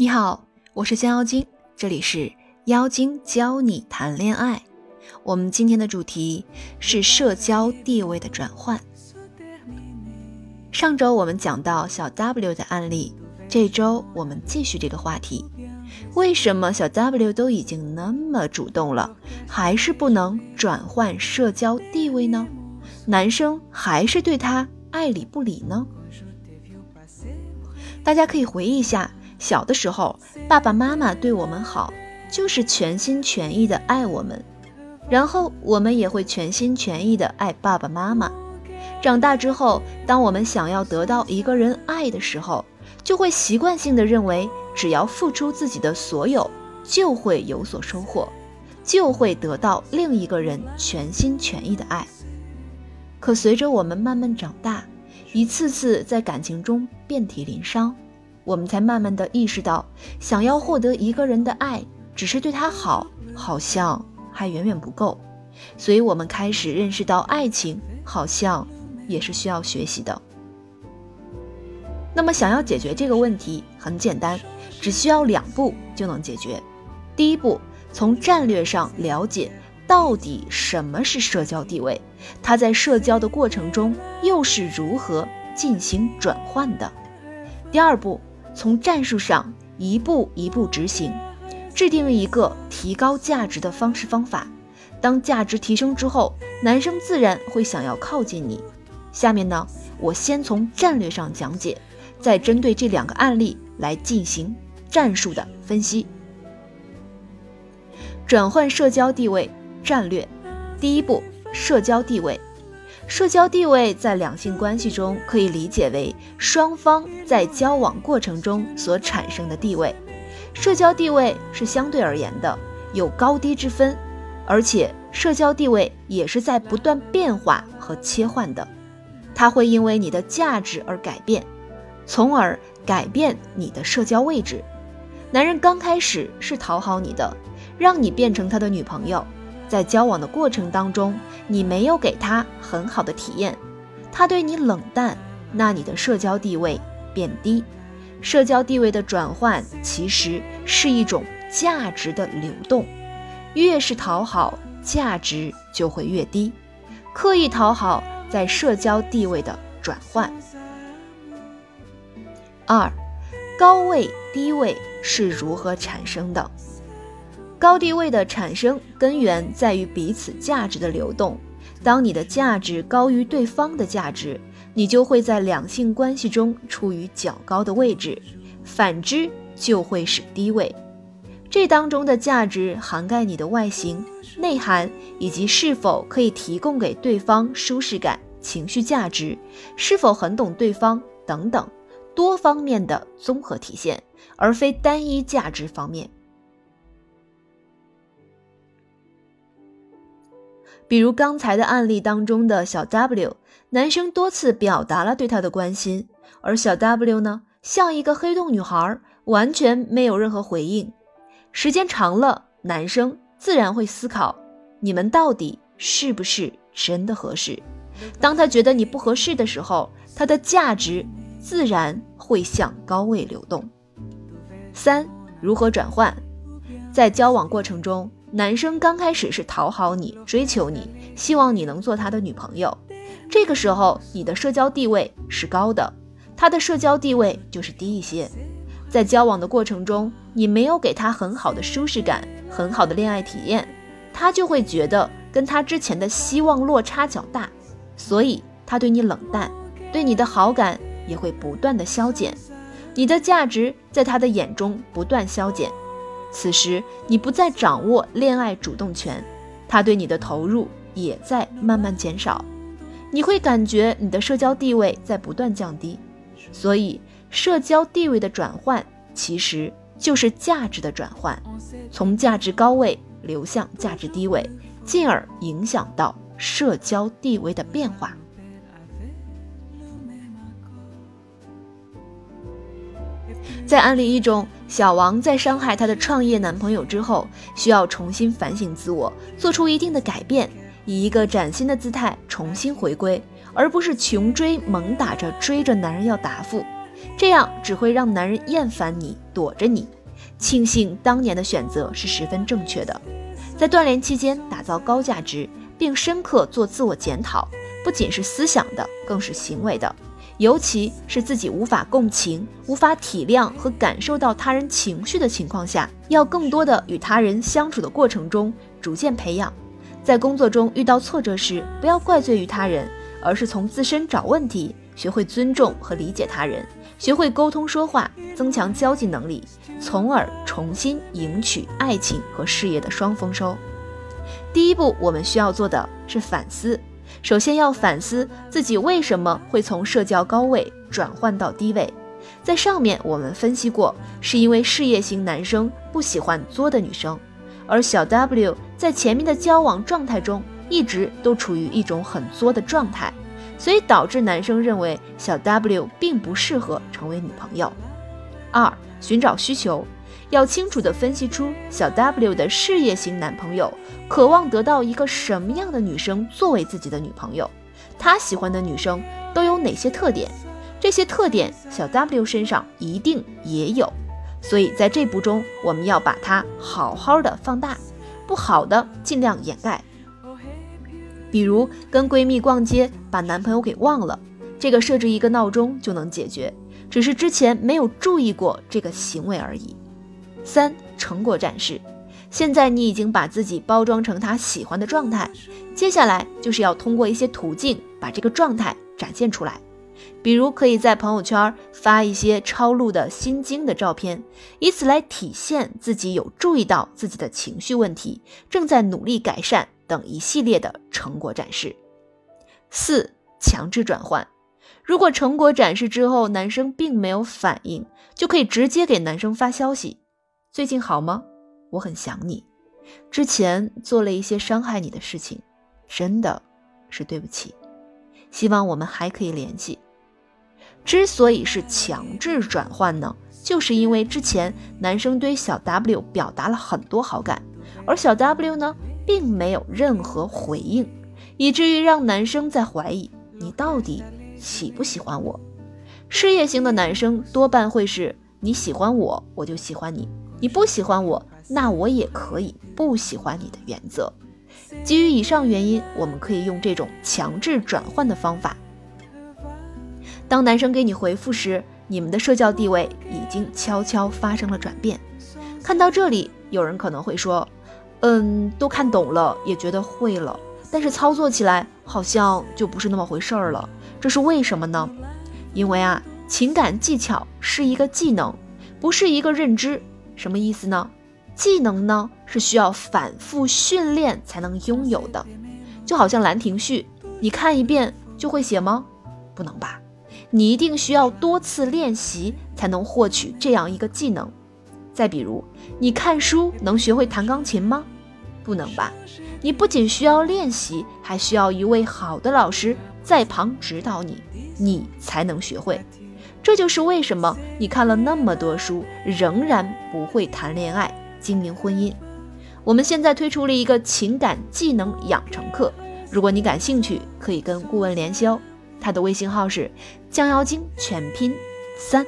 你好，我是香妖精，这里是妖精教你谈恋爱。我们今天的主题是社交地位的转换。上周我们讲到小 W 的案例，这周我们继续这个话题。为什么小 W 都已经那么主动了，还是不能转换社交地位呢？男生还是对他爱理不理呢？大家可以回忆一下。小的时候，爸爸妈妈对我们好，就是全心全意的爱我们，然后我们也会全心全意的爱爸爸妈妈。长大之后，当我们想要得到一个人爱的时候，就会习惯性的认为，只要付出自己的所有，就会有所收获，就会得到另一个人全心全意的爱。可随着我们慢慢长大，一次次在感情中遍体鳞伤。我们才慢慢的意识到，想要获得一个人的爱，只是对他好，好像还远远不够。所以，我们开始认识到，爱情好像也是需要学习的。那么，想要解决这个问题，很简单，只需要两步就能解决。第一步，从战略上了解到底什么是社交地位，它在社交的过程中又是如何进行转换的。第二步。从战术上一步一步执行，制定了一个提高价值的方式方法。当价值提升之后，男生自然会想要靠近你。下面呢，我先从战略上讲解，再针对这两个案例来进行战术的分析。转换社交地位战略，第一步，社交地位。社交地位在两性关系中可以理解为双方在交往过程中所产生的地位。社交地位是相对而言的，有高低之分，而且社交地位也是在不断变化和切换的。它会因为你的价值而改变，从而改变你的社交位置。男人刚开始是讨好你的，让你变成他的女朋友。在交往的过程当中，你没有给他很好的体验，他对你冷淡，那你的社交地位变低。社交地位的转换其实是一种价值的流动，越是讨好，价值就会越低。刻意讨好在社交地位的转换。二，高位低位是如何产生的？高地位的产生根源在于彼此价值的流动。当你的价值高于对方的价值，你就会在两性关系中处于较高的位置；反之，就会是低位。这当中的价值涵盖你的外形、内涵，以及是否可以提供给对方舒适感、情绪价值，是否很懂对方等等多方面的综合体现，而非单一价值方面。比如刚才的案例当中的小 W，男生多次表达了对他的关心，而小 W 呢，像一个黑洞女孩，完全没有任何回应。时间长了，男生自然会思考，你们到底是不是真的合适？当他觉得你不合适的时候，他的价值自然会向高位流动。三，如何转换？在交往过程中。男生刚开始是讨好你、追求你，希望你能做他的女朋友。这个时候，你的社交地位是高的，他的社交地位就是低一些。在交往的过程中，你没有给他很好的舒适感、很好的恋爱体验，他就会觉得跟他之前的希望落差较大，所以他对你冷淡，对你的好感也会不断的消减，你的价值在他的眼中不断消减。此时，你不再掌握恋爱主动权，他对你的投入也在慢慢减少，你会感觉你的社交地位在不断降低。所以，社交地位的转换其实就是价值的转换，从价值高位流向价值低位，进而影响到社交地位的变化。在案例一中。小王在伤害她的创业男朋友之后，需要重新反省自我，做出一定的改变，以一个崭新的姿态重新回归，而不是穷追猛打着追着男人要答复。这样只会让男人厌烦你，躲着你。庆幸当年的选择是十分正确的，在锻炼期间打造高价值，并深刻做自我检讨，不仅是思想的，更是行为的。尤其是自己无法共情、无法体谅和感受到他人情绪的情况下，要更多的与他人相处的过程中逐渐培养。在工作中遇到挫折时，不要怪罪于他人，而是从自身找问题，学会尊重和理解他人，学会沟通说话，增强交际能力，从而重新赢取爱情和事业的双丰收。第一步，我们需要做的是反思。首先要反思自己为什么会从社交高位转换到低位。在上面我们分析过，是因为事业型男生不喜欢作的女生，而小 W 在前面的交往状态中一直都处于一种很作的状态，所以导致男生认为小 W 并不适合成为女朋友。二、寻找需求。要清楚地分析出小 W 的事业型男朋友渴望得到一个什么样的女生作为自己的女朋友，他喜欢的女生都有哪些特点？这些特点小 W 身上一定也有，所以在这步中我们要把它好好的放大，不好的尽量掩盖。比如跟闺蜜逛街把男朋友给忘了，这个设置一个闹钟就能解决，只是之前没有注意过这个行为而已。三成果展示，现在你已经把自己包装成他喜欢的状态，接下来就是要通过一些途径把这个状态展现出来，比如可以在朋友圈发一些抄录的心经的照片，以此来体现自己有注意到自己的情绪问题，正在努力改善等一系列的成果展示。四强制转换，如果成果展示之后男生并没有反应，就可以直接给男生发消息。最近好吗？我很想你。之前做了一些伤害你的事情，真的是对不起。希望我们还可以联系。之所以是强制转换呢，就是因为之前男生对小 W 表达了很多好感，而小 W 呢并没有任何回应，以至于让男生在怀疑你到底喜不喜欢我。事业型的男生多半会是你喜欢我，我就喜欢你。你不喜欢我，那我也可以不喜欢你的原则。基于以上原因，我们可以用这种强制转换的方法。当男生给你回复时，你们的社交地位已经悄悄发生了转变。看到这里，有人可能会说：“嗯，都看懂了，也觉得会了，但是操作起来好像就不是那么回事儿了。这是为什么呢？因为啊，情感技巧是一个技能，不是一个认知。”什么意思呢？技能呢是需要反复训练才能拥有的，就好像《兰亭序》，你看一遍就会写吗？不能吧，你一定需要多次练习才能获取这样一个技能。再比如，你看书能学会弹钢琴吗？不能吧，你不仅需要练习，还需要一位好的老师在旁指导你，你才能学会。这就是为什么你看了那么多书，仍然不会谈恋爱、经营婚姻。我们现在推出了一个情感技能养成课，如果你感兴趣，可以跟顾问联系哦。他的微信号是将妖精全拼三。